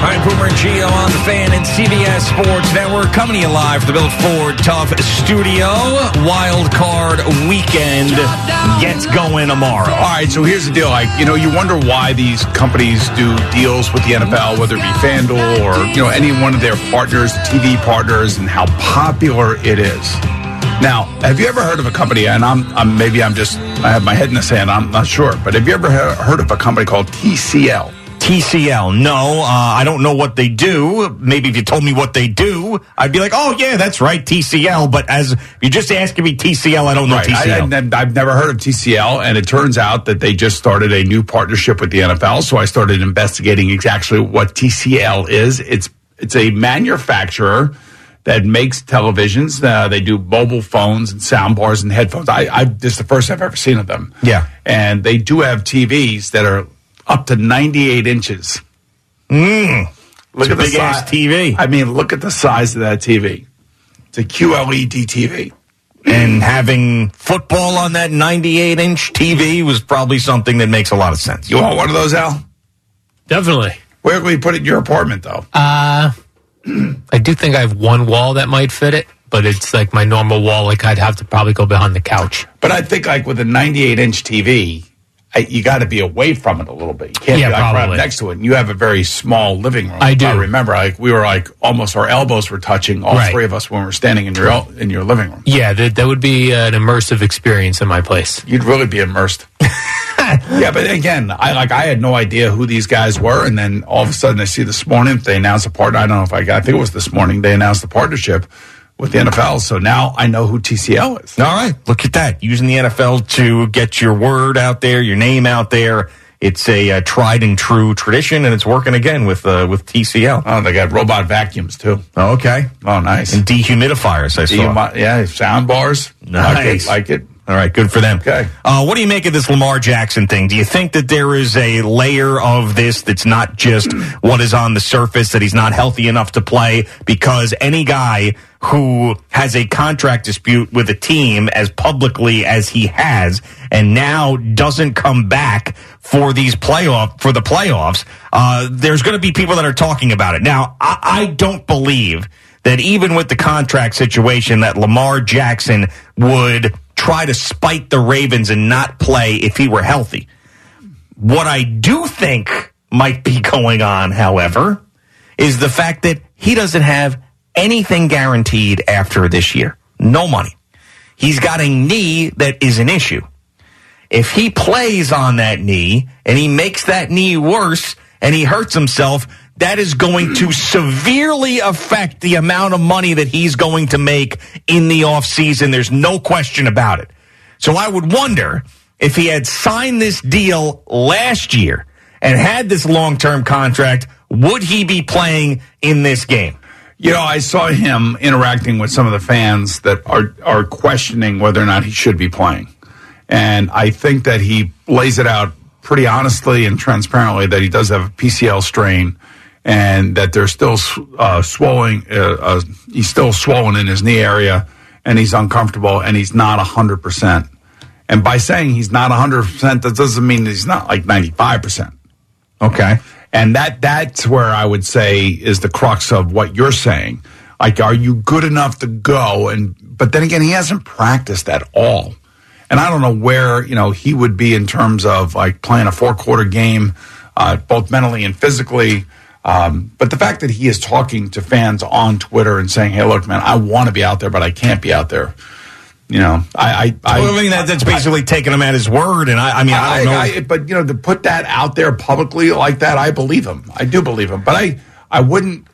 All right, Boomer and Gio on the fan and CBS Sports Network coming to you live from the Built Ford Tough Studio. Wild Card Weekend gets going tomorrow. All right, so here's the deal. Like, you know, you wonder why these companies do deals with the NFL, whether it be FanDuel or, you know, any one of their partners, TV partners, and how popular it is. Now, have you ever heard of a company, and I'm, I'm maybe I'm just, I have my head in the sand, I'm not sure, but have you ever he- heard of a company called TCL? TCL. No, uh, I don't know what they do. Maybe if you told me what they do, I'd be like, oh, yeah, that's right, TCL. But as you're just asking me TCL, I don't know Right. TCL. I, have never heard of TCL, and it turns out that they just started a new partnership with the NFL. So I started investigating exactly what TCL is. It's it's a manufacturer that makes televisions. Uh, they do mobile phones and sound bars and headphones. I, I this is the first I've ever seen of them. Yeah. and they do have TVs that are up to 98 inches. Mm. Look It's a big ass TV. I mean, look at the size of that TV. It's a QLED TV. and having football on that 98 inch TV was probably something that makes a lot of sense. You want one of those, Al? Definitely. Where can we put it in your apartment, though? Uh, I do think I have one wall that might fit it, but it's like my normal wall. Like I'd have to probably go behind the couch. But I think like with a 98 inch TV, I, you got to be away from it a little bit. You can't Yeah, be like right probably. next to it. And you have a very small living room. I do. I remember, like we were like almost our elbows were touching, all Right. three of us when we were standing in your el- in your living room. Yeah, that, that would be uh, an immersive experience in my place. You'd really be immersed. yeah, but again, I like I had no idea who these guys were, and then all of a sudden I see this morning they announced a partner. I don't know if I got. I think it was this morning they announced the partnership with the NFL. So now I know who TCL is. All right, look at that. Using the NFL to get your word out there, your name out there. It's a uh, tried and true tradition, and it's working again with uh, with TCL. Oh, they got robot vacuums too. Okay. Oh, nice. And dehumidifiers, I saw. yeah, sound bars. Nice. Like it. Like it. All right, good for them. Okay. Uh, what do you make of this Lamar Jackson thing? Do you think that there is a layer of this that's not just what is on the surface, that he's not healthy enough to play? Because any guy who has a contract dispute with a team as publicly as he has, and now doesn't come back for these playoff for the playoffs, uh, there's going to be people that are talking about it. Now, I, I don't believe that even with the contract situation that Lamar Jackson would try to spite the Ravens and not play if he were healthy. What I do think might be going on, however, is the fact that he doesn't have anything guaranteed after this year. No money. He's got a knee that is an issue. If he plays on that knee and he makes that knee worse and he hurts himself, that is going to severely affect the amount of money that he's going to make in the offseason. There's no question about it. So I would wonder if he had signed this deal last year and had this long term contract, would he be playing in this game? You know, I saw him interacting with some of the fans that are are questioning whether or not he should be playing, and I think that he lays it out pretty honestly and transparently that he does have a PCL strain, and that there's still uh, swelling. Uh, uh, he's still swollen in his knee area, and he's uncomfortable, and he's not hundred percent. And by saying he's not hundred percent, that doesn't mean he's not like ninety five percent. Okay. And that that's where I would say is the crux of what you're saying. Like, are you good enough to go? And but then again, he hasn't practiced at all. And I don't know where you know he would be in terms of like playing a four quarter game, uh, both mentally and physically. Um, but the fact that he is talking to fans on Twitter and saying, "Hey, look, man, I want to be out there, but I can't be out there." You know, I, I, I, Well, I mean, that, that's basically taking him at his word. And I, I mean, I don't know. I, but you know, to put that out there publicly like that, I believe him. I do believe him. But I, I wouldn't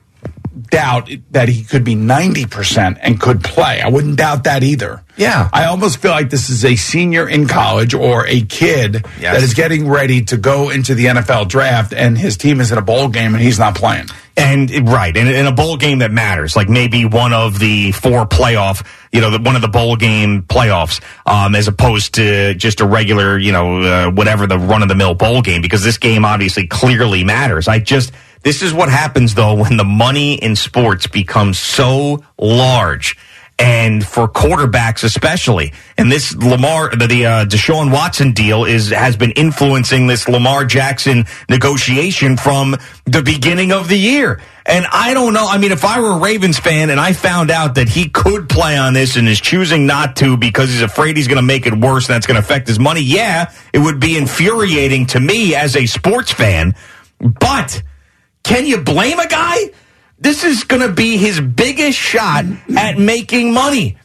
doubt that he could be ninety percent and could play. I wouldn't doubt that either. Yeah. I almost feel like this is a senior in college or a kid Yes. that is getting ready to go into the NFL draft, and his team is in a bowl game and he's not playing. And right, and in a bowl game that matters, like maybe one of the four playoff, you know, the, one of the bowl game playoffs, um, as opposed to just a regular, you know, uh, whatever the run of the mill bowl game, because this game obviously clearly matters. I just, this is what happens though when the money in sports becomes so large. And for quarterbacks, especially, and this Lamar, the, uh, Deshaun Watson deal is has been influencing this Lamar Jackson negotiation from the beginning of the year. And I don't know. I mean, if I were a Ravens fan and I found out that he could play on this and is choosing not to because he's afraid he's going to make it worse and that's going to affect his money, yeah, it would be infuriating to me as a sports fan. But can you blame a guy? This is going to be his biggest shot at making money.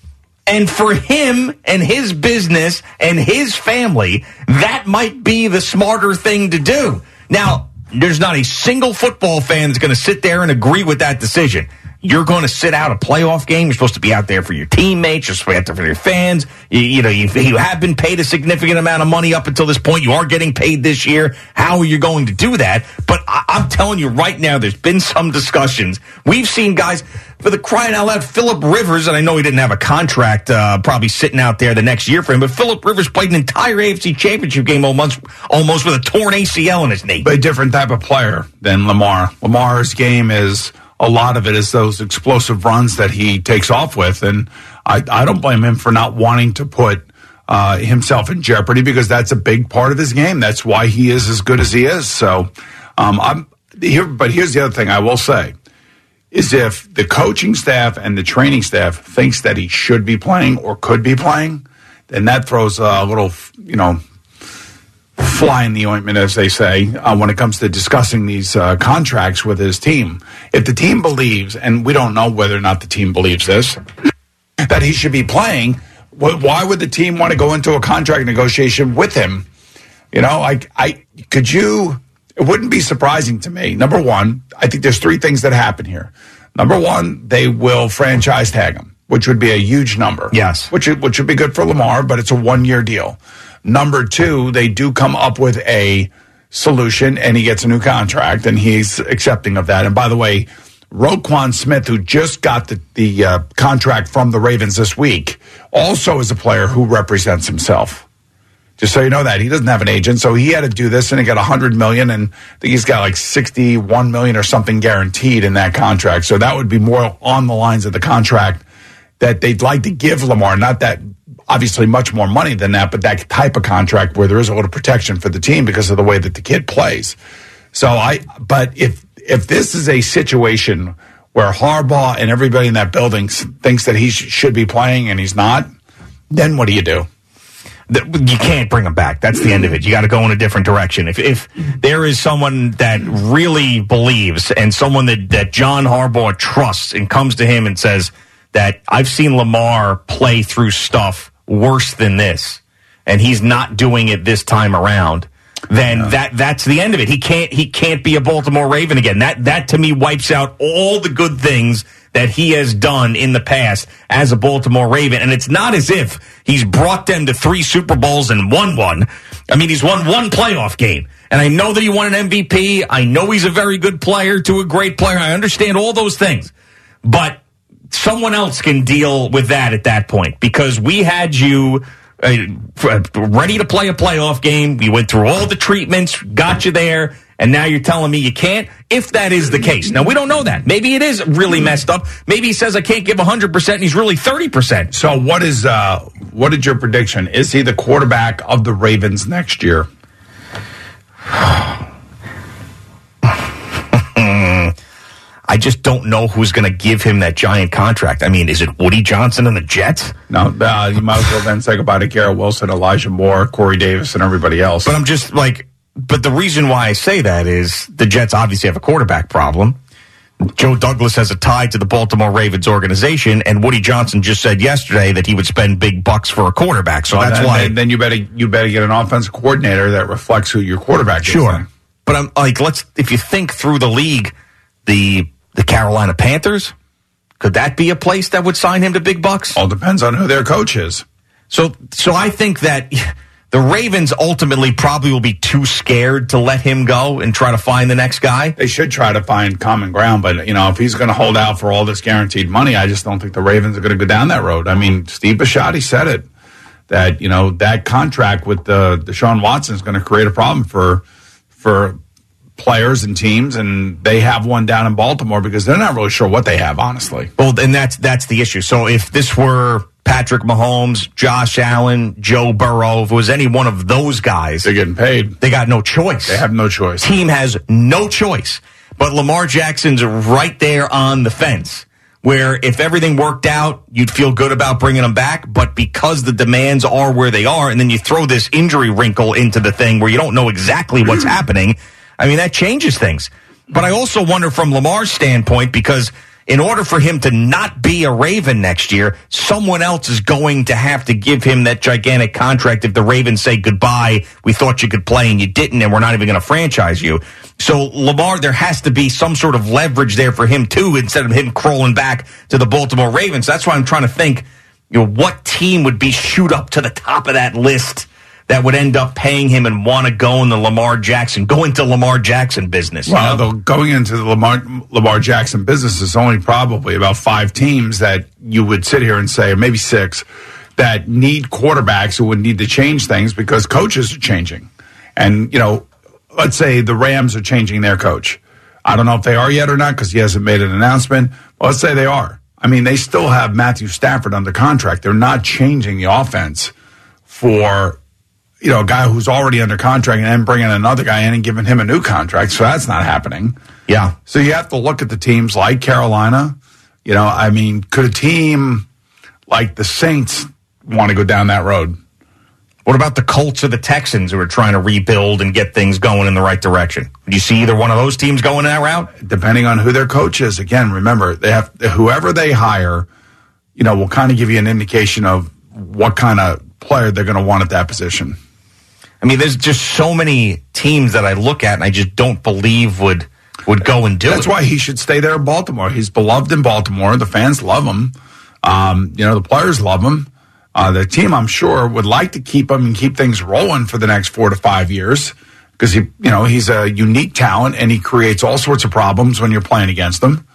And for him and his business and his family, that might be the smarter thing to do. Now, there's not a single football fan that's going to sit there and agree with that decision. You're going to sit out a playoff game. You're supposed to be out there for your teammates. You're supposed to be out there for your fans. You, you know, you, you have been paid a significant amount of money up until this point. You are getting paid this year. How are you going to do that? But I, I'm telling you right now, there's been some discussions. We've seen guys for the crying out loud. Philip Rivers, and I know he didn't have a contract, uh, probably sitting out there the next year for him. But Philip Rivers played an entire AFC Championship game almost, almost with a torn ACL in his knee. But a different type of player than Lamar. Lamar's game is a lot of it is those explosive runs that he takes off with, and I, I don't blame him for not wanting to put uh, himself in jeopardy because that's a big part of his game. That's why he is as good as he is. So, um, I'm here. But here's the other thing I will say is if the coaching staff and the training staff thinks that he should be playing or could be playing, then that throws a little, you know, fly in the ointment, as they say, uh, when it comes to discussing these uh, contracts with his team. If the team believes, and we don't know whether or not the team believes this, that he should be playing, why would the team want to go into a contract negotiation with him? You know, like I could you. It wouldn't be surprising to me. Number one, I think there's three things that happen here. Number one, they will franchise tag him, which would be a huge number. Yes. which which would be good for Lamar, but it's a one year deal. Number two, they do come up with a solution, and he gets a new contract, and he's accepting of that. And by the way, Roquan Smith, who just got the, the uh, contract from the Ravens this week, also is a player who represents himself. Just so you know that he doesn't have an agent, so he had to do this, and he got a hundred million, and I think he's got like sixty-one million or something guaranteed in that contract. So that would be more on the lines of the contract that they'd like to give Lamar. Not that obviously much more money than that, but that type of contract where there is a little protection for the team because of the way that the kid plays. So I, but if if this is a situation where Harbaugh and everybody in that building thinks that he sh- should be playing and he's not, then what do you do? you can't bring him back. That's the end of it. You got to go in a different direction. If if there is someone that really believes and someone that that John Harbaugh trusts and comes to him and says that I've seen Lamar play through stuff worse than this, and he's not doing it this time around. Then that that's the end of it. He can't he can't be a Baltimore Raven again. That that to me wipes out all the good things that he has done in the past as a Baltimore Raven. And it's not as if he's brought them to three Super Bowls and won one. I mean, he's won one playoff game. And I know that he won an MVP. I know he's a very good player to a great player. I understand all those things. But someone else can deal with that at that point because we had you uh, ready to play a playoff game. We went through all the treatments, got you there, and now you're telling me you can't? If that is the case. Now, we don't know that. Maybe it is really messed up. Maybe he says I can't give 100% and he's really 30%. So what is uh what is your prediction? Is he the quarterback of the Ravens next year? I just don't know who's going to give him that giant contract. I mean, is it Woody Johnson and the Jets? No, uh, you might as well then say goodbye to Garrett Wilson, Elijah Moore, Corey Davis, and everybody else. But I'm just like, but the reason why I say that is the Jets obviously have a quarterback problem. Joe Douglas has a tie to the Baltimore Ravens organization, and Woody Johnson just said yesterday that he would spend big bucks for a quarterback. So Well, that's then, why. Then, then you better you better get an offensive coordinator that reflects who your quarterback is. Sure. But I'm like, let's if you think through the league, the the Carolina Panthers, could that be a place that would sign him to big bucks? All depends on who their coach is. So so I think that the Ravens ultimately probably will be too scared to let him go and try to find the next guy. They should try to find common ground, but you know, if he's going to hold out for all this guaranteed money, I just don't think the Ravens are going to go down that road. I mean, Steve Bisciotti said it that you know that contract with the Deshaun Watson is going to create a problem for for players and teams, and they have one down in Baltimore because they're not really sure what they have, honestly. Well, and that's that's the issue. So if this were Patrick Mahomes, Josh Allen, Joe Burrow, if it was any one of those guys, They're getting paid. they got no choice. They have no choice. team has no choice. But Lamar Jackson's right there on the fence. Where if everything worked out, you'd feel good about bringing him back. But because the demands are where they are, and then you throw this injury wrinkle into the thing where you don't know exactly what's happening, I mean, that changes things. But I also wonder from Lamar's standpoint, because in order for him to not be a Raven next year, someone else is going to have to give him that gigantic contract if the Ravens say goodbye. We thought you could play and you didn't, and we're not even going to franchise you. So Lamar, there has to be some sort of leverage there for him too, instead of him crawling back to the Baltimore Ravens. That's why I'm trying to think, you know, what team would be shoot up to the top of that list that would end up paying him and want to go in the Lamar Jackson, go into Lamar Jackson business. you Well, know? going into the Lamar Lamar Jackson business is only probably about five teams that you would sit here and say, or maybe six, that need quarterbacks who would need to change things because coaches are changing. And, you know, let's say the Rams are changing their coach. I don't know if they are yet or not because he hasn't made an announcement. But let's say they are. I mean, they still have Matthew Stafford under contract. They're not changing the offense for you know, a guy who's already under contract and then bringing another guy in and giving him a new contract. So that's not happening. yeah. So you have to look at the teams like Carolina. You know, I mean, could a team like the Saints want to go down that road? What about the Colts or the Texans who are trying to rebuild and get things going in the right direction? Do you see either one of those teams going that route? Depending on who their coach is. Again, remember, they have whoever they hire, you know, will kind of give you an indication of what kind of player they're going to want at that position. I mean, there's just so many teams that I look at and I just don't believe would would go and do That's it. That's why he should stay there in Baltimore. He's beloved in Baltimore. The fans love him. Um, you know, the players love him. Uh, the team, I'm sure, would like to keep him and keep things rolling for the next four to five years because he, you know, he's a unique talent and he creates all sorts of problems when you're playing against him.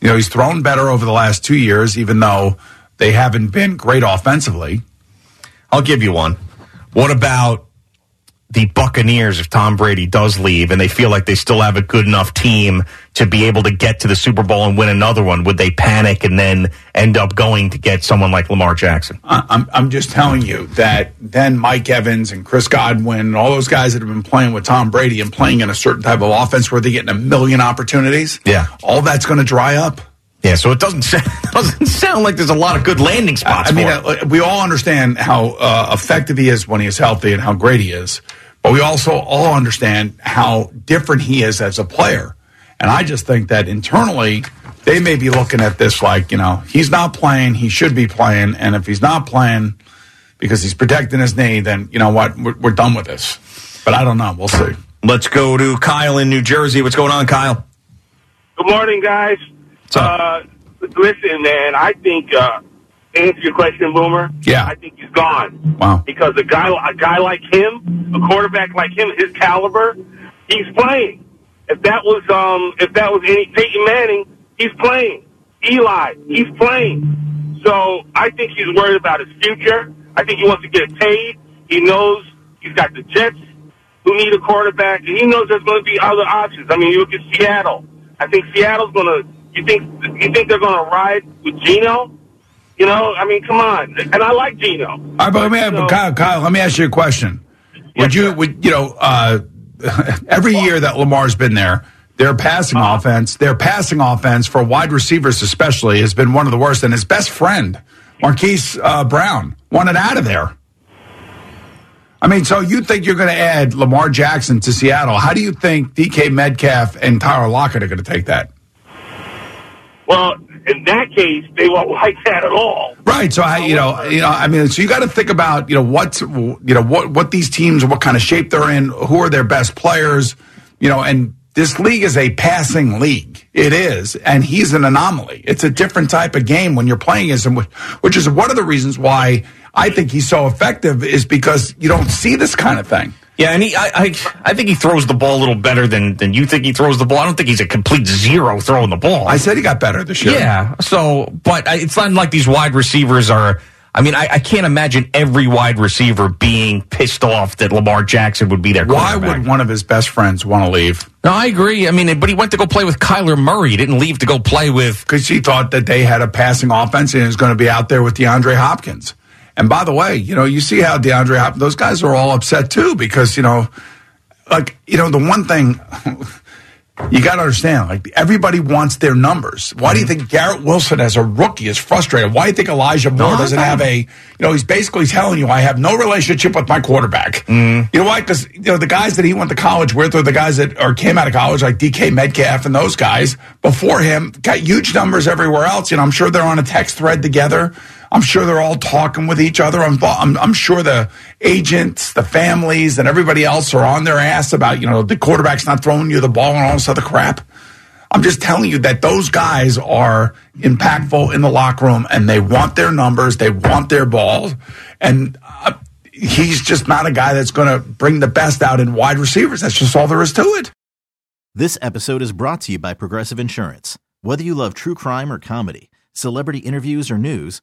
You know, he's thrown better over the last two years, even though they haven't been great offensively. I'll give you one. What about the Buccaneers if Tom Brady does leave and they feel like they still have a good enough team to be able to get to the Super Bowl and win another one? Would they panic and then end up going to get someone like Lamar Jackson? I'm, I'm just telling you that then Mike Evans and Chris Godwin and all those guys that have been playing with Tom Brady and playing in a certain type of offense where they're getting a million opportunities. Yeah. All that's going to dry up. Yeah, so it doesn't sound, doesn't sound like there's a lot of good landing spots. I mean, uh, we all understand how uh, effective he is when he is healthy and how great he is. But we also all understand how different he is as a player. And I just think that internally, they may be looking at this like, you know, he's not playing, he should be playing. And if he's not playing because he's protecting his knee, then, you know what, we're, we're done with this. But I don't know. We'll see. Let's go to Kyle in New Jersey. What's going on, Kyle? Good morning, guys. up? Uh, listen, man, I think uh, to answer your question, Boomer. Yeah. I think he's gone. Wow. Because a guy, a guy like him, a quarterback like him, his caliber, he's playing. If that was, um, if that was any Peyton Manning, he's playing. Eli, he's playing. So I think he's worried about his future. I think he wants to get paid. He knows he's got the Jets who need a quarterback, and he knows there's going to be other options. I mean, you look at Seattle. I think Seattle's going to. You think you think they're going to ride with Geno? You know, I mean, come on. And I like Geno. All right, but let me, So- but Kyle, Kyle, let me ask you a question. Would Yes, you, would you know, uh, every year that Lamar's been there, their passing offense, their passing offense for wide receivers especially has been one of the worst. And his best friend, Marquise uh, Brown, wanted out of there. I mean, so you think you're going to add Lamar Jackson to Seattle? How do you think DK Metcalf and Tyler Lockett are going to take that? Well, in that case, they won't like that at all. Right. So I, you know, you know, I mean, so you got to think about, you know, what's, you know, what what these teams, what kind of shape they're in, who are their best players, you know, and this league is a passing league. It is, and he's an anomaly. It's a different type of game when you're playing as him, which is one of the reasons why I think he's so effective is because you don't see this kind of thing. Yeah, and he, I, I, I think he throws the ball a little better than than you think he throws the ball. I don't think he's a complete zero throwing the ball. I said he got better this year. Yeah. So, but I- it's not like these wide receivers are. I mean, I, I can't imagine every wide receiver being pissed off that Lamar Jackson would be their Why would one of his best friends want to leave? No, I agree. I mean, but he went to go play with Kyler Murray. He didn't leave to go play with. Because he thought that they had a passing offense and he was going to be out there with DeAndre Hopkins. And by the way, you know, you see how DeAndre Hopkins, those guys are all upset too because, you know, like, you know, the one thing you got to understand, like, everybody wants their numbers. Why do you mm-hmm. think Garrett Wilson as a rookie is frustrated? Why do you think Elijah Moore doesn't have a, you know, he's basically telling you, I have no relationship with my quarterback. Mm-hmm. You know why? Because, you know, the guys that he went to college with or the guys that or came out of college, like DK Metcalf and those guys before him, got huge numbers everywhere else. You know, I'm sure they're on a text thread together. I'm sure they're all talking with each other. I'm, I'm, I'm sure the agents, the families, and everybody else are on their ass about, you know, the quarterback's not throwing you the ball and all this other crap. I'm just telling you that those guys are impactful in the locker room and they want their numbers, they want their balls. And uh, he's just not a guy that's going to bring the best out in wide receivers. That's just all there is to it. This episode is brought to you by Progressive Insurance. Whether you love true crime or comedy, celebrity interviews or news,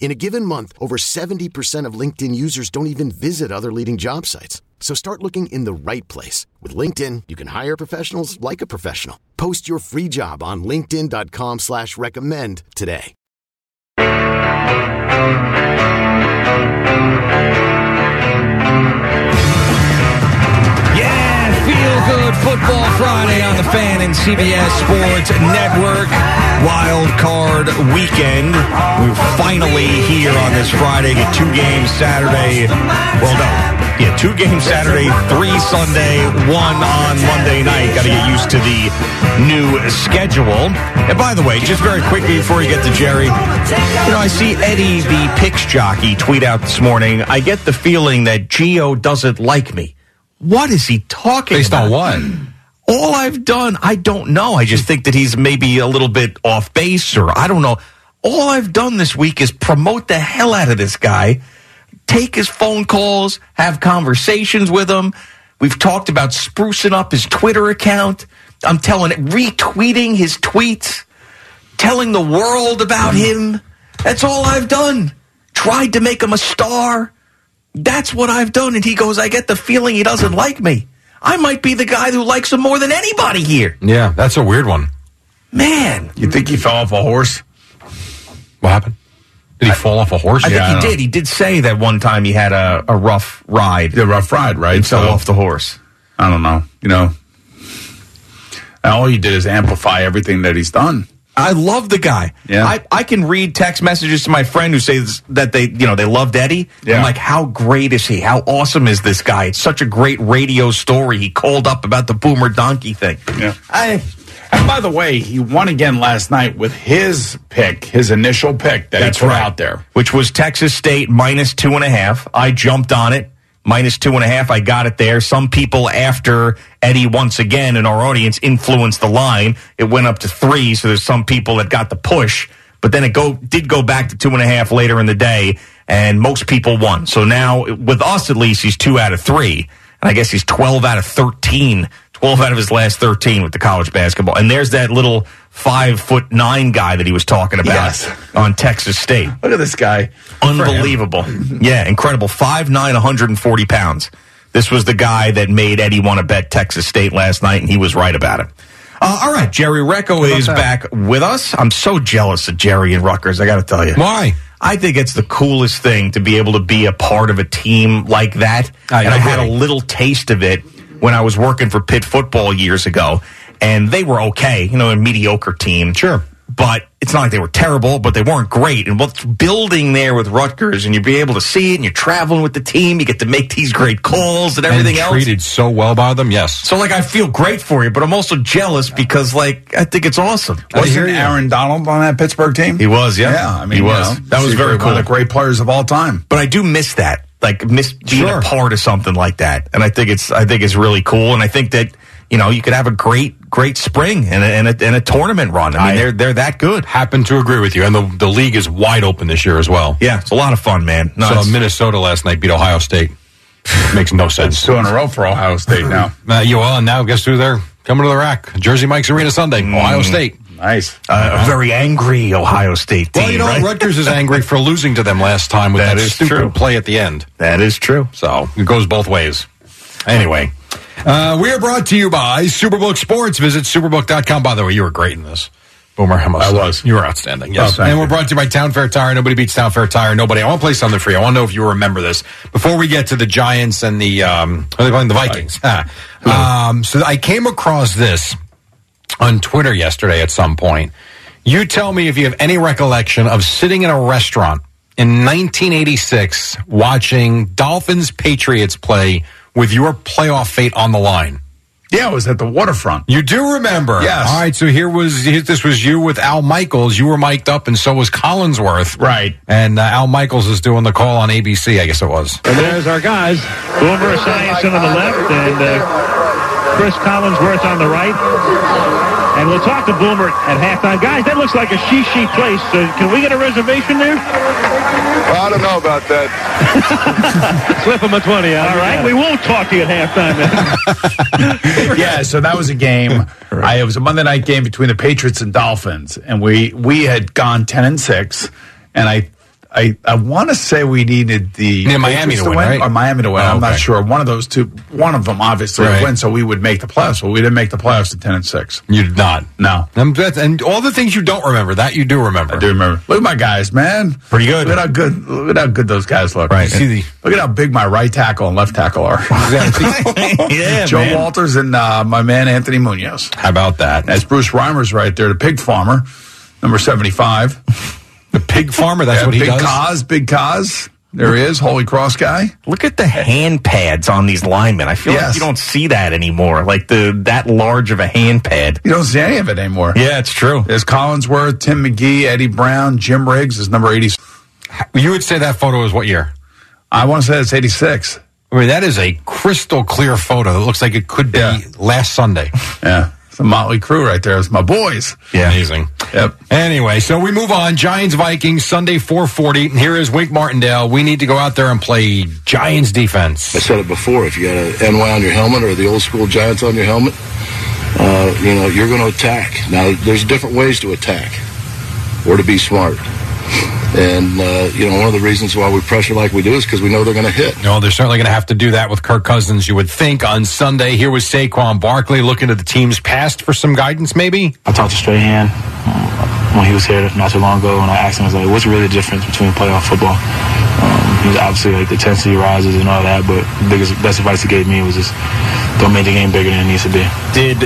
In a given month, over 70% of LinkedIn users don't even visit other leading job sites. So start looking in the right place. With LinkedIn, you can hire professionals like a professional. Post your free job on linkedin.com slash recommend today. Yeah, feel good football Friday on the Fan and CBS Sports Network. Wild card weekend. We're finally here on this Friday. Get two games Saturday. Well, no. Yeah, two games Saturday, three Sunday, one on Monday night. Got to get used to the new schedule. And by the way, just very quickly before we get to Jerry, you know, I see Eddie, the picks jockey, tweet out this morning. I get the feeling that Geo doesn't like me. What is he talking Based about? on what? All I've done, I don't know. I just think that he's maybe a little bit off base or I don't know. All I've done this week is promote the hell out of this guy, take his phone calls, have conversations with him. We've talked about sprucing up his Twitter account. I'm telling it, retweeting his tweets, telling the world about him. That's all I've done. Tried to make him a star. That's what I've done. And he goes, I get the feeling he doesn't like me. I might be the guy who likes him more than anybody here. Yeah, that's a weird one. Man. You think he fell off a horse? What happened? Did he fall off a horse? I Yeah, think he know. did. He did say that one time he had a, a rough ride. The rough ride, right? He fell off the horse. I don't know. You know, And all he did is amplify everything that he's done. I love the guy. Yeah. I, I can read text messages to my friend who says that they, you know, they loved Eddie. Yeah. I'm like, how great is he? How awesome is this guy? It's such a great radio story. He called up about the Boomer Donkey thing. Yeah. I, And by the way, he won again last night with his pick, his initial pick that That's he put right. out there. which was Texas State minus two and a half. I jumped on it. Minus two and a half. I got it there. Some people after Eddie once again in our audience influenced the line. It went up to three. So there's some people that got the push, but then it go did go back to two and a half later in the day, and most people won. So now with us at least, he's two out of three, and I guess he's twelve out of thirteen. 12 out of his last 13 with the college basketball. And there's that little five foot nine guy that he was talking about Yes. on Texas State. Look at this guy. Unbelievable. Yeah, incredible. 5'9, 140 pounds. This was the guy that made Eddie want to bet Texas State last night, and he was right about it. Uh, all right, Jerry Recco is back with us. I'm so jealous of Jerry and Rutgers, I got to tell you. Why? I think it's the coolest thing to be able to be a part of a team like that. I and I had a little taste of it when I was working for Pitt football years ago, and they were okay, you know, a mediocre team. Sure. But it's not like they were terrible, but they weren't great. And what's building there with Rutgers, and you'll be able to see it, and you're traveling with the team, you get to make these great calls and everything and else. treated so well by them. Yes. So, like, I feel great for you, but I'm also jealous because, like, I think it's awesome. Wasn't. Aaron Donald on that Pittsburgh team? He was, yeah. Yeah, I mean, he you was. know, that was very cool. One of the great players of all time. but I do miss that, like miss being Sure. a part of something like that, and I think it's I think it's really cool, and I think that you know you could have a great great spring and a, and a, and a tournament run. I mean, I- they're they're that good. Happen to agree with you. And the, the league is wide open this year as well. Yeah, it's a lot of fun, man. No, so Minnesota last night beat Ohio State. Makes no sense. Two in a row for Ohio State now. Uh, you all, and now guess who they're coming to the rack? Jersey Mike's Arena Sunday, Mm. Ohio State. Nice. uh, a very angry Ohio State team. Well, you know, right? Rutgers is angry for losing to them last time with That that, is stupid true. play at the end. that is true. So it goes both ways. Anyway, uh, we are brought to you by Superbook Sports. Visit superbook.com. By the way, you were great in this. Boomer, I, must I say. was. You were outstanding. Yes. Oh, and we're brought to you by Town Fair Tire. Nobody beats Town Fair Tire. Nobody. I want to play something for you. I want to know if you remember this. Before we get to the Giants and the, um, are they playing? The Vikings. um, so I came across this on Twitter yesterday at some point. You tell me if you have any recollection of sitting in a restaurant in 1986 watching Dolphins Patriots play with your playoff fate on the line. Yeah, it was at the waterfront. You do remember. Yes. All right, so here was this was you with Al Michaels. You were mic'd up, and so was Collinsworth. Right. And uh, Al Michaels is doing the call on ABC, I guess it was. And there's our guys. Boomer Esiason on the left and uh, Chris Collinsworth on the right. And we'll talk to Boomer at halftime. Guys, that looks like a she-she place. Uh, can we get a reservation there? Well, I don't know about that. Slip him a 20. All right. We won't talk to you at halftime. Then. yeah, so that was a game. I, it was a Monday night game between the Patriots and Dolphins, and we we had gone ten and six, and I. I, I want to say we needed the Yeah, Miami to win, right? or Miami to win. Oh, I'm not sure. One of those two, one of them obviously Right. win, so we would make the playoffs. Well, we didn't make the playoffs at ten and six. You did not. No, And, all the things you don't remember, that you do remember. I do remember. Look at my guys, man. Pretty good. Look at how good. Look at how good those guys look. Right. See the- Look at how big my right tackle and left tackle are. yeah, Joe man. Walters and uh, my man Anthony Munoz. How about that? That's Bruce Reimers right there, the pig farmer, number 75. The pig farmer, that's Yeah, what he big does? Cause, big Cause. There he is, Holy Cross guy. Look at the hand pads on these linemen. I feel like you don't see that anymore. Like the that large of a hand pad. You don't see any of it anymore. Yeah, it's true. There's Collinsworth, Tim McGee, Eddie Brown, Jim Riggs is number 80. You would say that photo is what year? I want to say it's 86. I mean, that is a crystal clear photo. It looks like it could be Yeah. last Sunday. Yeah. It's a motley crew right there. It's my boys. Yeah. Amazing. Yep. Anyway, so we move on. Giants Vikings Sunday 440. And Here is Wink Martindale. We need to go out there and play Giants defense. I said it before. If you got an NY on your helmet or the old school Giants on your helmet, uh, you know you're going to attack. Now, there's different ways to attack or to be smart. And uh, you know, one of the reasons why we pressure like we do is because we know they're going to hit. No, they're certainly going to have to do that with Kirk Cousins, you would think, on Sunday. Here was Saquon Barkley looking at the team's past for some guidance, maybe. I talked to Strahan. when he was here not too long ago, and I asked him, I was like, "What's really the difference between playoff football?" Um, he was obviously like the intensity rises and all that, but the biggest best advice he gave me was just don't make the game bigger than it needs to be. Did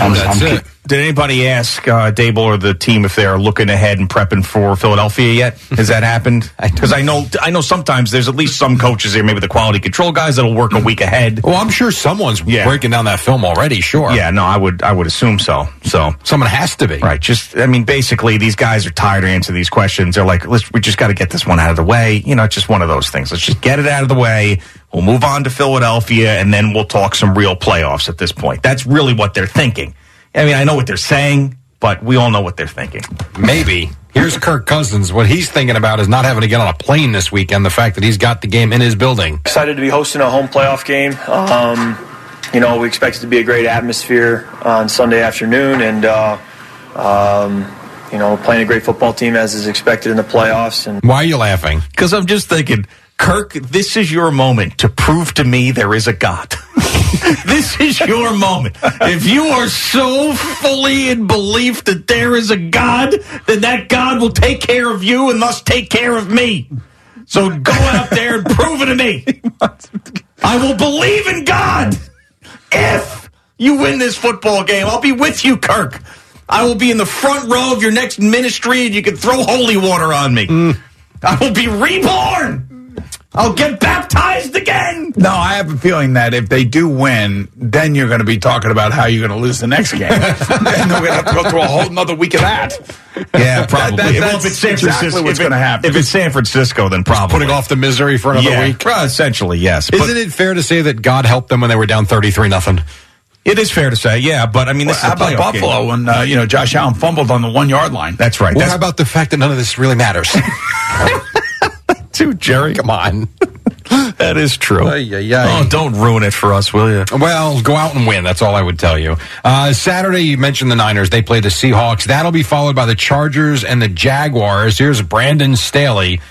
I'm- I'm keep- Did anybody ask uh, Daboll or the team if they are looking ahead and prepping for Philadelphia yet? Has that happened? Because I know, I know sometimes there's at least some coaches here, maybe the quality control guys that'll work a week ahead. Well, I'm sure someone's breaking down that film already. Sure. Yeah, no, I would, I would assume so. So someone has to be right. Just, I mean, basically, these guys are tired of answering these questions. They're like, let's, we just got to get this one out of the way. You know, it's just one of those things. Let's just get it out of the way. We'll move on to Philadelphia, and then we'll talk some real playoffs at this point. That's really what they're thinking. I mean, I know what they're saying, but we all know what they're thinking. Maybe. Here's Kirk Cousins. What he's thinking about is not having to get on a plane this weekend. The fact that he's got the game in his building. Excited to be hosting a home playoff game. Um, you know, we expect it to be a great atmosphere on Sunday afternoon, and uh, um, you know, playing a great football team as is expected in the playoffs. And Why are you laughing? Because I'm just thinking, Kirk, this is your moment to prove to me there is a God. this is your moment. If you are so fully in belief that there is a God, then that God will take care of you and thus take care of me. So go out there and prove it to me. I will believe in God if you win this football game. I'll be with you, Kirk. I will be in the front row of your next ministry and you can throw holy water on me. Mm. I will be reborn. I'll get baptized again. No, I have a feeling that if they do win, then you're going to be talking about how you're going to lose the next game. and then we're going to have to go through a whole another week of that. Yeah, probably. That- that- well, if it's San exactly Francisco, what's going to happen. If it's San Francisco, then probably Putting off the misery for another yeah, week. well, essentially, yes. But Isn't it fair to say that God helped them when they were down 33 nothing? it is fair to say, yeah. But I mean, this How is about playoff game. Buffalo when uh, you know Josh Allen fumbled on the one yard line? That's right. What That's about the fact that none of this really matters? too, Jerry. Come on. That is true. Ay, ay, ay. Oh, don't ruin it for us, will you? Well, go out and win. That's all I would tell you. Uh, Saturday, you mentioned the Niners. They play the Seahawks. That'll be followed by the Chargers and the Jaguars. Here's Brandon Staley.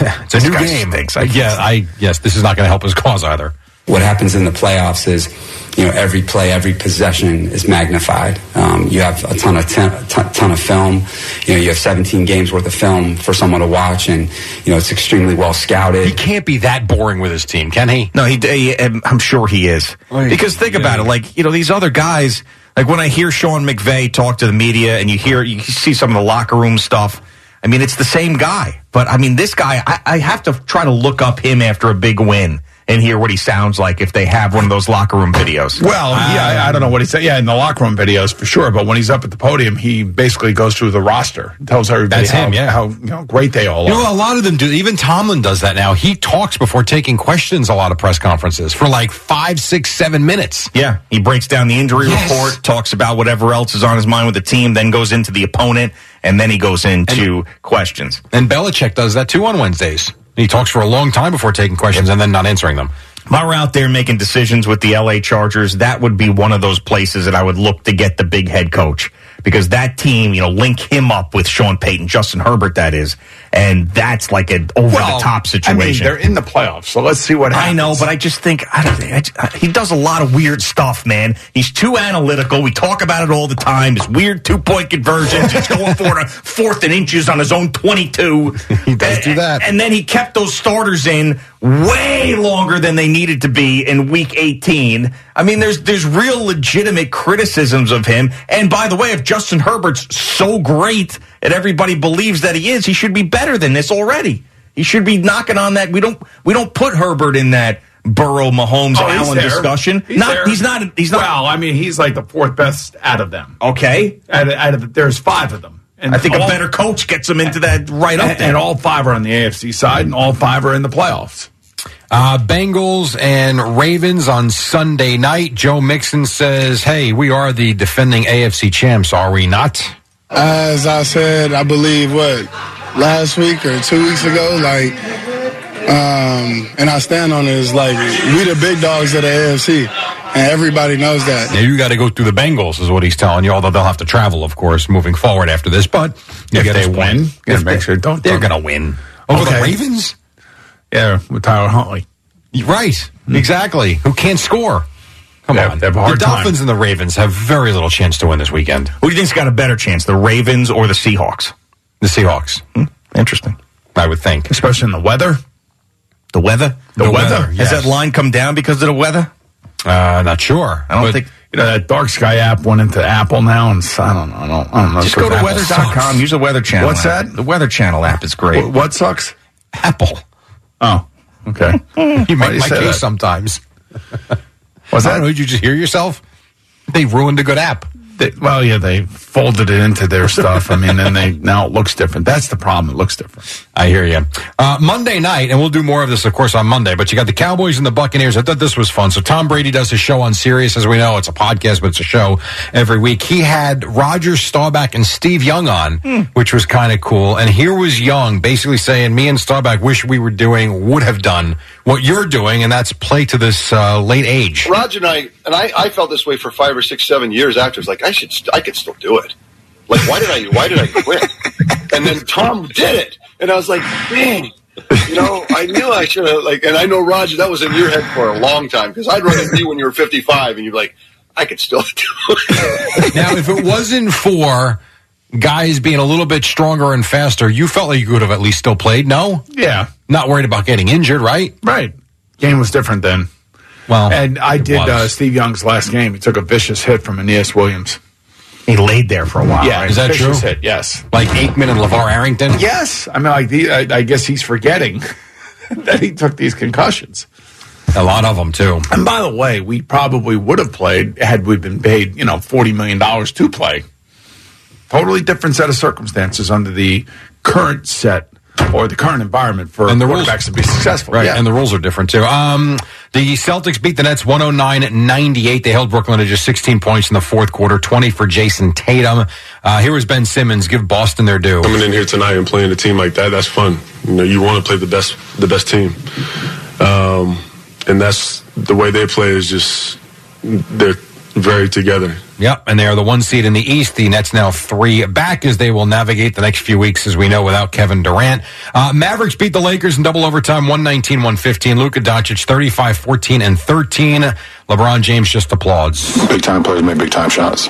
It's a This new game. stinks. I yeah, I yes, this is not going to help his cause either. What happens in the playoffs is, you know, every play, every possession is magnified. Um, you have a ton of ton, ton, ton of film. You know, you have 17 games worth of film for someone to watch, and you know it's extremely well scouted. He can't be that boring with his team, can he? No, he, he. I'm sure he is. Oy, Because think yeah. about it, like you know, these other guys. Like when I hear Sean McVay talk to the media, and you hear, you see some of the locker room stuff. I mean, it's the same guy. But I mean, this guy, I, I have to try to look up him after a big win and hear what he sounds like if they have one of those locker room videos. Well, yeah, I, I don't know what he said. Yeah, in the locker room videos for sure. But when he's up at the podium, he basically goes through the roster, tells everybody That's how, him, yeah. how you know, great they all You are. know, a lot of them do. Even Tomlin does that now. He talks before taking questions. A lot of press conferences for like five, six, seven minutes. Yeah, he breaks down the injury Yes. report, talks about whatever else is on his mind with the team, then goes into the opponent, and then he goes into questions. And Belichick does that too on Wednesdays. He talks for a long time before taking questions and then not answering them. If I were out there making decisions with the LA Chargers, that would be one of those places that I would look to get the big head coach because that team, you know, link him up with Sean Payton, Justin Herbert, that is, and that's like an over the top I mean, situation. they're in the playoffs, so let's see what happens. I know, but I just think I don't, I, I- he does a lot of weird stuff, man. He's too analytical. We talk about it all the time. His weird two point conversions. He's going for a fourth and inches on his own twenty two. He does do that. And then he kept those starters in way longer than they needed to be in week eighteen. I mean, there's there's real legitimate criticisms of him. And by the way, if Justin Herbert's so great and everybody believes that he is, he should be better than this already. He should be knocking on that. We don't we don't put Herbert in that Burrow, Mahomes, Oh, Allen discussion. He's not there. he's not he's not Well, I mean, he's like the fourth best out of them. okay. Out of, out of there's five of them. And I think a better coach gets them into that right up and, there. and all five are on the AFC side, and all five are in the playoffs. Uh, Bengals and Ravens on Sunday night. Joe Mixon says, Hey, we are the defending AFC champs, are we not? As I said, I believe what last week or two weeks ago, like, um, and I stand on it is like we the big dogs of the AFC, and everybody knows that. Yeah, you got to go through the Bengals, is what he's telling you. Although they'll have to travel, of course, moving forward after this. But If they win, if make they, sure- don't- they're going to win over Okay. the Ravens. Yeah, with Tyler Huntley. Right, exactly. Who can't score? Come They on. have- they have a hard the time. Dolphins and the Ravens have very little chance to win this weekend. Who do you think's got a better chance, the Ravens or the Seahawks? The Seahawks. Interesting. I would think. Especially in the weather. The weather? The weather, Has yes. that line come down because of the weather? Uh, not sure. I don't But, think. you know that Dark Sky app went into Apple now, and I don't know. I don't, I don't know. Just go to Apple weather.com. sucks. Use the Weather Channel. What's app. that? The Weather Channel app is great. What, what sucks? Apple. Oh, okay. You make you my say case that? sometimes. What's I that? Did you just hear yourself? They ruined a good app. They, well, yeah, they folded it into their stuff. I mean, and they now it looks different. That's the problem. It looks different. I hear you. Uh, Monday night, and we'll do more of this, of course, on Monday. But you got the Cowboys and the Buccaneers. I thought this was fun. So Tom Brady does his show on Sirius, as we know. It's a podcast, but it's a show every week. He had Roger Staubach and Steve Young on, which was kind of cool. And here was Young basically saying, "Me and Staubach wish we were doing, would have done what you're doing, and that's play to this uh, late age." Roger and I, and I, I felt this way for five or six, seven years after. It's like I should, st- I could still do it. Like why did I, why did I quit? And then Tom did it, and I was like, man, you know, I knew I should have. Like, and I know Roger, that was in your head for a long time because I'd run into you when you were fifty-five, and you're like, I could still do it. now, if it wasn't for guys being a little bit stronger and faster, you felt like you could have at least still played. No, Yeah, not worried about getting injured, right? right. Game was different then. Well, And I did uh, Steve Young's last game. He took a vicious hit from Aeneas Williams. He laid there for a while. yeah, right? is that vicious true? Hit, yes. like Aikman and LaVar Arrington. Yes. I mean, like the, I, I guess he's forgetting that he took these concussions. A lot of them too. And by the way, we probably would have played had we been paid, you know, forty million dollars to play. Totally different set of circumstances under the current set or the current environment for And the rules- quarterbacks to be successful. Right, Yeah. and the rules are different too. Um, the Celtics beat the Nets 109-98. They held Brooklyn to just 16 points in the fourth quarter, 20 for Jayson Tatum. Uh, here was Ben Simmons. Give Boston their due. Coming in here tonight and playing a team like that, that's fun. You know, you want to play the best, the best team, um, and that's the way they play. Is just they're very together. Yep, and they are the one seed in the East. The Nets now three back as they will navigate the next few weeks, as we know, without Kevin Durant. Uh, Mavericks beat the Lakers in double overtime, 119-115. Luka Doncic, 35, 14, and 13. LeBron James just applauds. Big time players make big time shots.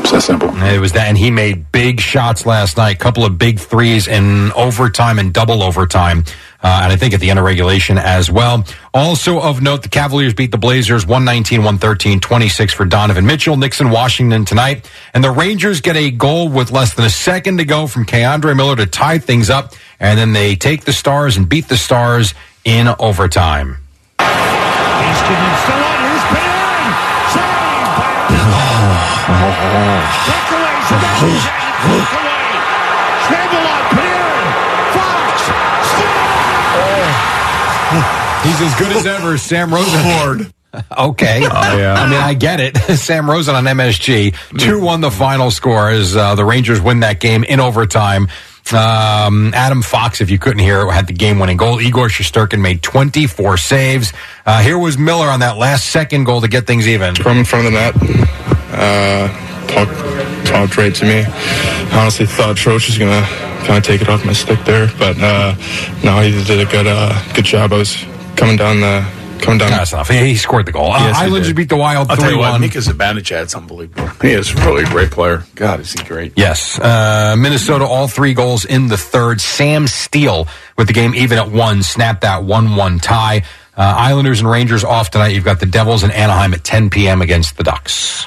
It's that simple. It was that, and he made big shots last night. A Couple of big threes in overtime and double overtime, uh, and I think at the end of regulation as well. Also of note, the Cavaliers beat the Blazers 119-113, 26 for Donovan Mitchell. In Washington tonight, and the Rangers get a goal with less than a second to go from K'Andre Miller to tie things up, and then they take the Stars and beat the Stars in overtime. He's still on. Here's Panarin. Saved by Breakaways. Breakaway. Scramble on He's as good as ever, Sam Rosen. Okay. Oh, yeah. I mean, I get it. Sam Rosen on MSG. 2 1 the final score as uh, the Rangers win that game in overtime. Um, Adam Fox, if you couldn't hear, it, had the game winning goal. Igor Shesterkin made 24 saves. Uh, here was Miller on that last second goal to get things even. From in front of the net, uh, talked talked right to me. I Honestly, thought Troch was gonna kind of take it off my stick there, but uh, no, he did a good uh, good job. I was coming down the coming down. That's enough. He, he scored the goal. Uh, Yes, he Islanders beat the Wild I'll tell 3 you what, 1. Mika Zibanejad's unbelievable. He is really a great player. God, is he great. Yes. Uh, Minnesota, all three goals in the third. Sam Steele with the game even at one, snapped that 1 1 tie. Uh, Islanders and Rangers off tonight. You've got the Devils in Anaheim at 10 p.m. against the Ducks.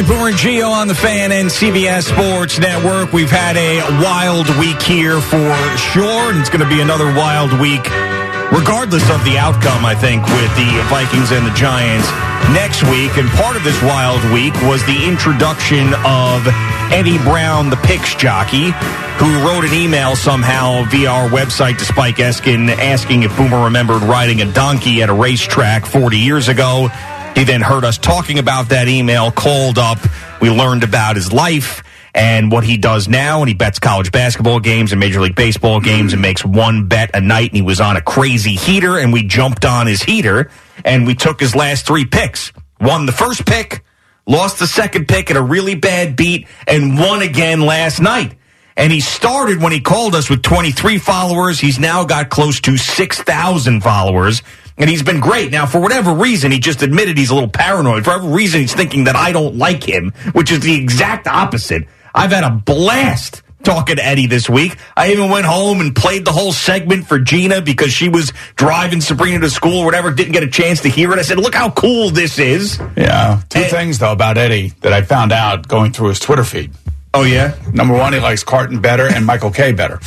Right, Boomer Gio on the fan and CBS Sports Network. We've had a wild week here for sure, and it's going to be another wild week regardless of the outcome, I think, with the Vikings and the Giants next week. And part of this wild week was the introduction of Eddie Brown, the Picks jockey, who wrote an email somehow via our website to Spike Eskin asking if Boomer remembered riding a donkey at a racetrack 40 years ago. He then heard us talking about that email, called up. We learned about his life and what he does now. And he bets college basketball games and Major League Baseball games and makes one bet a night. And he was on a crazy heater, and we jumped on his heater and we took his last three picks. Won the first pick, lost the second pick at a really bad beat, and won again last night. And he started when he called us with 23 followers. He's now got close to 6,000 followers. And he's been great. Now, for whatever reason, he just admitted he's a little paranoid. For whatever reason, he's thinking that I don't like him, which is the exact opposite. I've had a blast talking to Eddie this week. I even went home and played the whole segment for Gina because she was driving Sabrina to school or whatever, didn't get a chance to hear it. I said, look how cool this is. Yeah. Two things, though, about Eddie that I found out going through his Twitter feed. Oh, yeah? Number one, he likes Carton better and Michael Kay better.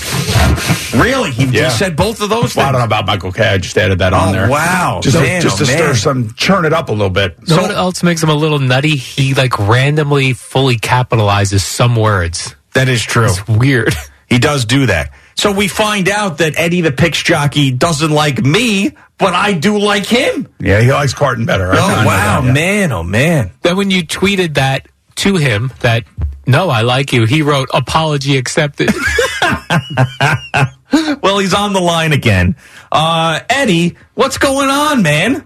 Really? He just said both of those Well, I don't know about Michael Kay. I just added that on Oh, there. wow. Just, Man, to, just oh, to stir some, churn it up a little bit. You know what else makes him a little nutty? He like randomly fully capitalizes some words. That is true. It's weird. He does do that. So we find out that Eddie the Picks jockey doesn't like me, but I do like him. Yeah, he likes Carton better. I- I Oh, wow, that, yeah. man, oh, man. Then when you tweeted that to him, that no, I like you, he wrote apology accepted. Well, he's on the line again. Uh, Eddie, what's going on, man?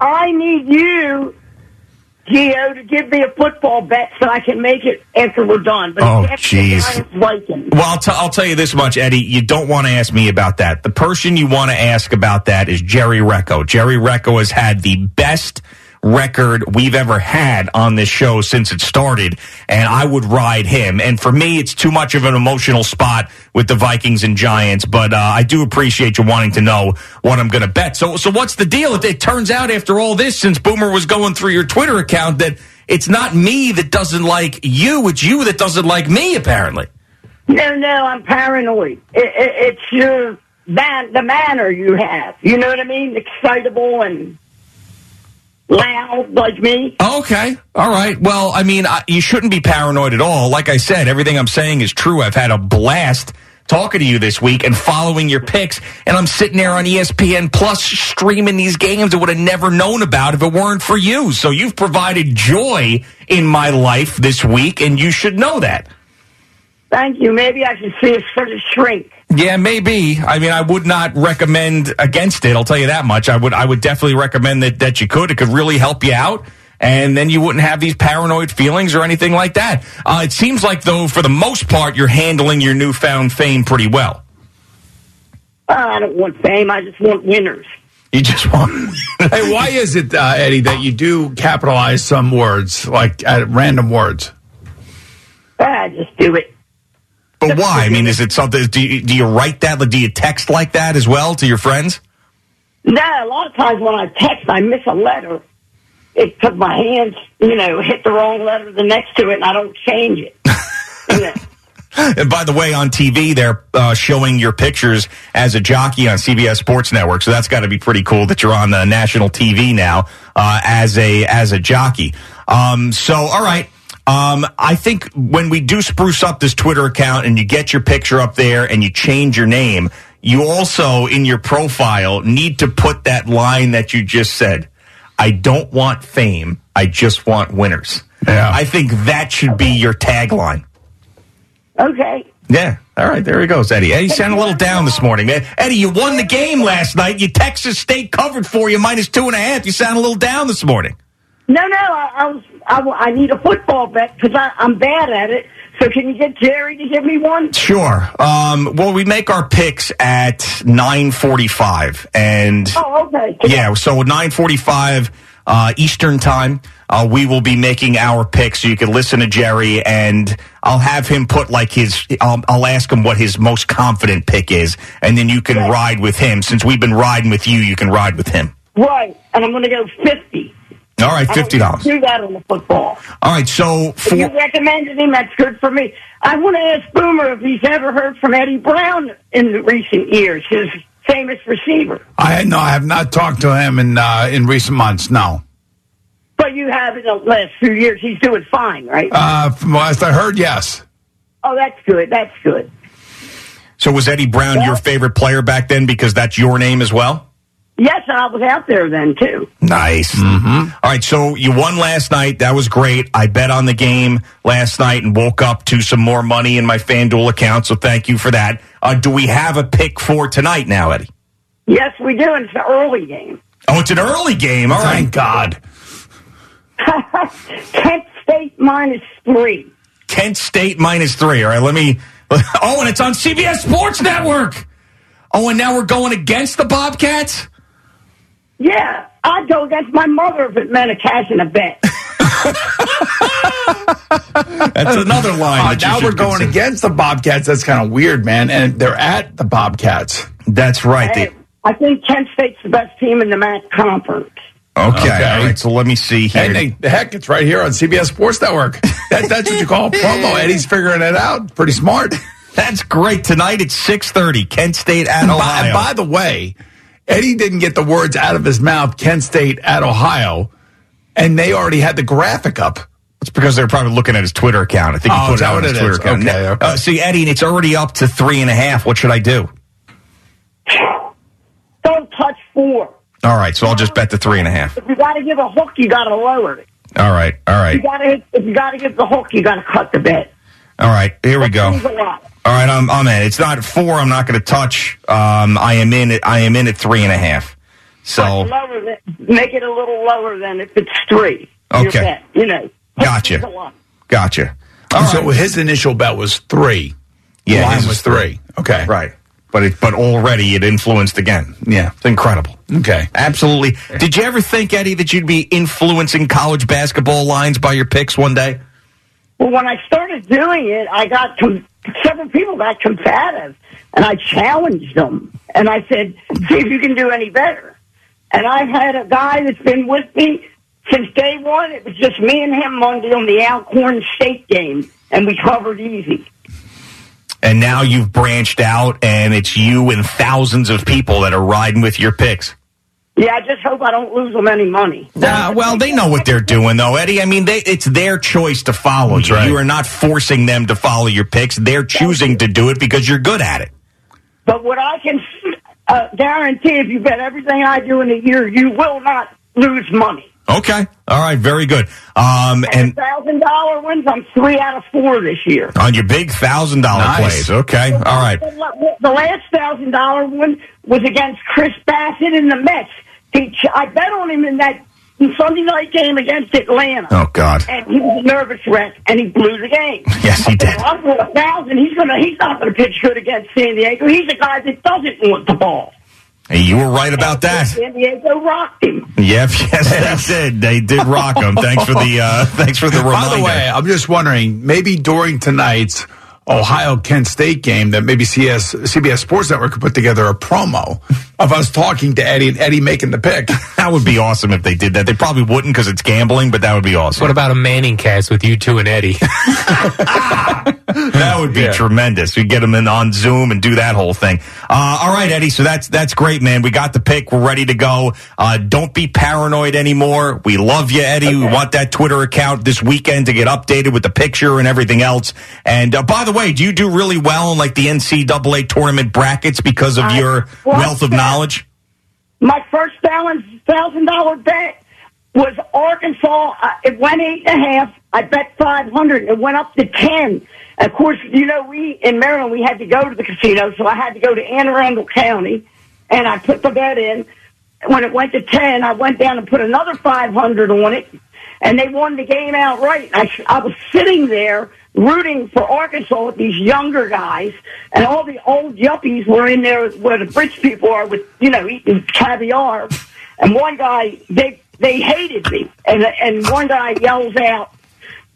I need you, Gio, to give me a football bet so I can make it after we're done. But Oh, it's after the jeez. Well, I'll, t- I'll tell you this much, Eddie. You don't want to ask me about that. The person you want to ask about that is Jerry Recco. Jerry Recco has had the best record we've ever had on this show since it started, and I would ride him. And for me, it's too much of an emotional spot with the Vikings and Giants, but uh, I do appreciate you wanting to know what I'm going to bet. So, so what's the deal? It, turns out after all this, since Boomer was going through your Twitter account, that it's not me that doesn't like you; it's you that doesn't like me, apparently. No, no, I'm paranoid. It, it, it's your man, the manner you have. You know what I mean? Excitable and loud like me. Oh, okay. All right. Well, I mean, I, you shouldn't be paranoid at all. Like I said, everything I'm saying is true. I've had a blast talking to you this week and following your picks. And I'm sitting there on ESPN Plus streaming these games I would have never known about if it weren't for you. So you've provided joy in my life this week, and you should know that. Thank you. Maybe I should see it sort of shrink. Yeah, maybe. I mean, I would not recommend against it. I'll tell you that much. I would, I would definitely recommend that that you could. It could really help you out, and then you wouldn't have these paranoid feelings or anything like that. Uh, it seems like, though, for the most part, you're handling your newfound fame pretty well. I don't want fame. I just want winners. You just want. hey, why is it, uh, Eddie, that you do capitalize some words, like at random words? I just do it. But why? I mean, is it something? Do you, do you write that? Do you text like that as well to your friends? No, a lot of times when I text, I miss a letter. It because my hands, you know, hit the wrong letter the next to it, and I don't change it. And by the way, on TV, they're uh, showing your pictures as a jockey on CBS Sports Network. So that's got to be pretty cool that you're on the national TV now uh, as a as a jockey. Um, so, all right. Um, I think when we do spruce up this Twitter account and you get your picture up there and you change your name, you also in your profile need to put that line that you just said. I don't want fame. I just want winners. Yeah. I think that should be your tagline. Okay. Yeah. All right. There he goes, Eddie. Eddie sounded a little down this morning. man. Eddie, you won the game last night. You Texas State covered for you minus two and a half. You sound a little down this morning. No, no, I, I was. I, I need a football bet because I'm bad at it. So can you get Jerry to give me one? Sure. Um, well, we make our picks at nine forty-five, and Oh, okay. yeah, so nine forty-five uh, Eastern time. Uh, we will be making our picks, so you can listen to Jerry, and I'll have him put like his. I'll, I'll ask him what his most confident pick is, and then you can ride with him. Since we've been riding with you, you can ride with him. Right, and I'm going to go fifty. All right, fifty dollars. Do that on the football. All right, so If you recommended him, that's good for me. I want to ask Boomer if he's ever heard from Eddie Brown in recent years, his famous receiver. I no, I have not talked to him in uh, in recent months. No, But you have in the last few years. He's doing fine, right? uh, from last I heard, yes. oh, that's good. That's good. So was Eddie Brown your favorite player back then because that's your name as well? Yes, and I was out there then too. Nice. Mm-hmm. right, so you won last night. That was great. I bet on the game last night and woke up to some more money in my FanDuel account. So thank you for that. Uh, do we have a pick for tonight now, Eddie? Yes, we do. And it's an early game. Oh, it's an early game. All right. Thank God. Kent State minus three. Kent State minus three. All right, let me. Oh, and it's on CBS Sports Network. Oh, and now we're going against the Bobcats? Yeah, I'd go against my mother if it meant a cash in a bet. That's another line. Uh, that now we're going consider. against the Bobcats. That's kind of weird, man. And they're at the Bobcats. That's right. Hey, I think Kent State's the best team in the MAC conference. Okay. All right. So let me see here. And they, the heck, it's right here on CBS Sports Network. That, that's what you call a promo. Eddie's figuring it out. Pretty smart. That's great. Tonight at six thirty, Kent State at And by, Ohio. and by the way, Eddie didn't get the words out of his mouth. Kent State at Ohio, and they already had the graphic up. It's because they're probably looking at his Twitter account. I think he Oh, put it that on his it Twitter is? account. Okay, okay. Uh, see, Eddie, it's already up to three and a half. What should I do? Don't touch four. All right, so I'll just bet the three and a half. If you got to give a hook, you got to lower it. All right, all right, You got to hit, if you got to give the hook, you got to cut the bet. All right. Here we go. A lot. All right, I'm, I'm in. It's not four. I'm not going to touch. Um, I am in. It. I am in at three and a half. So Lower than, make it a little lower than if it's three. Your Okay. bet, you know. Gotcha. Means a lot. gotcha. so his initial bet was three. Yeah, Line his was is three. Okay. Right. But it, but already it influenced again. Yeah. It's incredible. Okay. Absolutely. Did you ever think, Eddie, that you'd be influencing college basketball lines by your picks one day? Well, when I started doing it, I got com- several people got combative, and I challenged them, and I said, "See if you can do any better." And I've had a guy that's been with me since day one. It was just me and him Monday on the Alcorn State game, and we covered easy. And now you've branched out, and it's you and thousands of people that are riding with your picks. Yeah, I just hope I don't lose them any money. Uh, well, they know what they're doing, though, Eddie. I mean, they, it's their choice to follow you. right. You are not forcing them to follow your picks. They're choosing to do it because you're good at it. But what I can uh, guarantee, if you bet everything I do in a year, you will not lose money. Okay. All right. Very good. Um, and Thousand dollar wins. I'm three out of four this year. on your big thousand dollar Nice. plays. Okay. All right. The The last thousand dollar one was against Chris Bassitt in the Mets. He, ch- I bet on him in that Sunday night game against Atlanta. Oh God. And he was a nervous wreck, and he blew the game. Yes, he did. Well, I'm for a thousand. He's gonna. He's not gonna pitch good against San Diego. He's a guy that doesn't want the ball. Hey, you were right about that. San Diego rocked him. Yep. Yes, they did. They did rock him. Thanks for the. Uh, thanks for the reminder. By the way, I'm just wondering, maybe during tonight's Ohio Kent State game, that maybe CS, CBS Sports Network could put together a promo of us talking to Eddie and Eddie making the pick. that would be awesome if they did that. They probably wouldn't because it's gambling, but that would be awesome. What about a ManningCast with you two and Eddie? That would be tremendous. We get them in on Zoom and do that whole thing. Uh, all right, Eddie. So that's that's great, man. We got the pick. We're ready to go. Uh, don't be paranoid anymore. We love you, Eddie. We want that Twitter account this weekend to get updated with the picture and everything else. And uh, by the way, do you do really well in like the NCAA tournament brackets because of I- your well, wealth of yeah. Knowledge? My first thousand dollar bet was Arkansas. Uh, it went eight and a half. I bet five hundred. It went up to ten. Of course, you know we in Maryland we had to go to the casino, so I had to go to Anne Arundel County, and I put the bet in. When it went to ten, I went down and put another five hundred on it, and they won the game outright. I, I was sitting there rooting for Arkansas with these younger guys, and all the old yuppies were in there where the rich people are with, you know, eating caviar. And one guy, they they hated me, and and one guy yells out,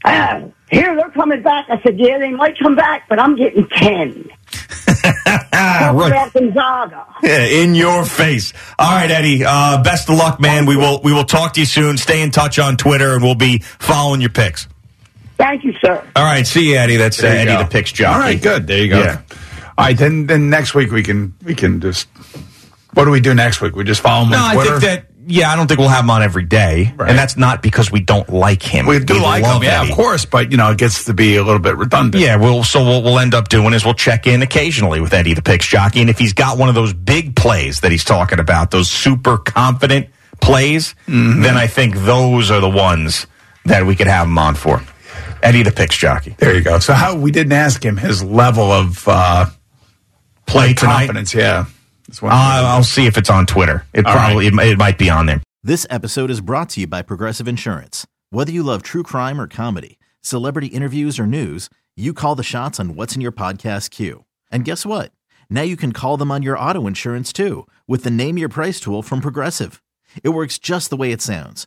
ah, "Here they're coming back!" I said, "Yeah, they might come back, but I'm getting ten. Right. Yeah, in your face. All right, Eddie. Uh, best of luck, man. We will we will talk to you soon. Stay in touch on Twitter, and we'll be following your picks. Thank you, sir. All right, see you, Eddie. That's uh, you Eddie go. the picks jockey. All right, good. There you go. Yeah. All right, then then next week we can we can just What do we do next week? We just follow him No, on I think that. Yeah, I don't think we'll have him on every day, Right. and that's not because we don't like him. we do like him, yeah, Eddie. of course, but you know, it gets to be a little bit redundant. Yeah, we'll so what we'll end up doing is we'll check in occasionally with Eddie the Picks jockey, and if he's got one of those big plays that he's talking about, those super confident plays, Mm-hmm. then I think those are the ones that we could have him on for. Eddie the Picks jockey. There you go. So how we didn't ask him his level of uh, Play tonight. confidence. Yeah, That's one Uh, I'll see if it's on Twitter. It All probably it, it might be on there. This episode is brought to you by Progressive Insurance. Whether you love true crime or comedy, celebrity interviews or news, you call the shots on what's in your podcast queue. And guess what? Now you can call them on your auto insurance too with the Name Your Price tool from Progressive. It works just the way it sounds.